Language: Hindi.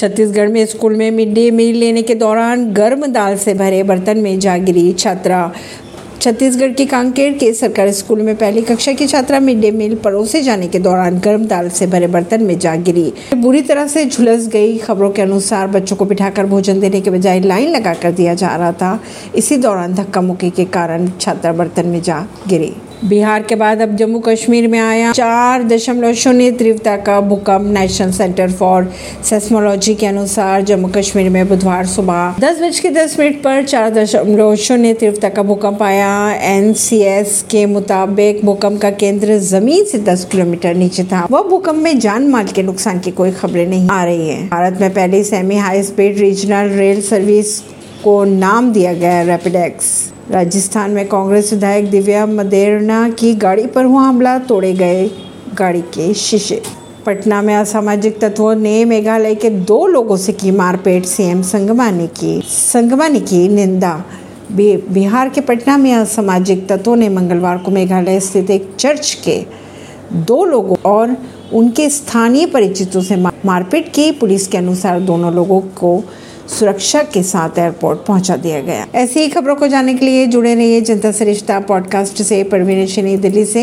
छत्तीसगढ़ में स्कूल में मिड डे मील लेने के दौरान गर्म दाल से भरे बर्तन में जा गिरी छात्रा। छत्तीसगढ़ के कांकेर के सरकारी स्कूल में पहली कक्षा की छात्रा मिड डे मील परोसे जाने के दौरान गर्म दाल से भरे बर्तन में जा गिरी। बुरी तरह से झुलस गई खबरों के अनुसार बच्चों को बिठाकर भोजन देने के बजाय लाइन लगा कर दिया जा रहा था। इसी दौरान धक्का मुक्की के कारण छात्रा बर्तन में जा गिरी। बिहार के बाद अब जम्मू कश्मीर में आया चार दशमलव शून्य तीव्रता का भूकंप नेशनल सेंटर फॉर सेस्मोलॉजी के अनुसार जम्मू कश्मीर में बुधवार सुबह दस बज के दस मिनट पर चार दशमलव शून्य तीव्रता का भूकंप आया। एनसीएस के मुताबिक भूकंप का केंद्र ज़मीन से 10 किलोमीटर नीचे था। वह भूकंप में जान माल के नुकसान की कोई खबरें नहीं आ रही है। भारत में पहली semi high speed regional rail service को नाम दिया गया रैपिडेक्स। राजस्थान में कांग्रेस विधायक दिव्या मदेरना की गाड़ी पर हुआ हमला, तोड़े गए गाड़ी के शीशे। पटना में असामाजिक तत्वों ने मेघालय के दो लोगों से की मारपीट, सीएम संगमा ने की संगमा ने की निंदा। बिहार के पटना में असामाजिक तत्वों ने मंगलवार को मेघालय स्थित एक चर्च के दो लोगों और उनके स्थानीय परिचितों से मारपीट की। पुलिस के अनुसार दोनों लोगों को सुरक्षा के साथ एयरपोर्ट पहुँचा दिया गया। ऐसी ही खबरों को जानने के लिए जुड़े रहिए जनता सरिश्ता पॉडकास्ट से, परवीन दिल्ली से।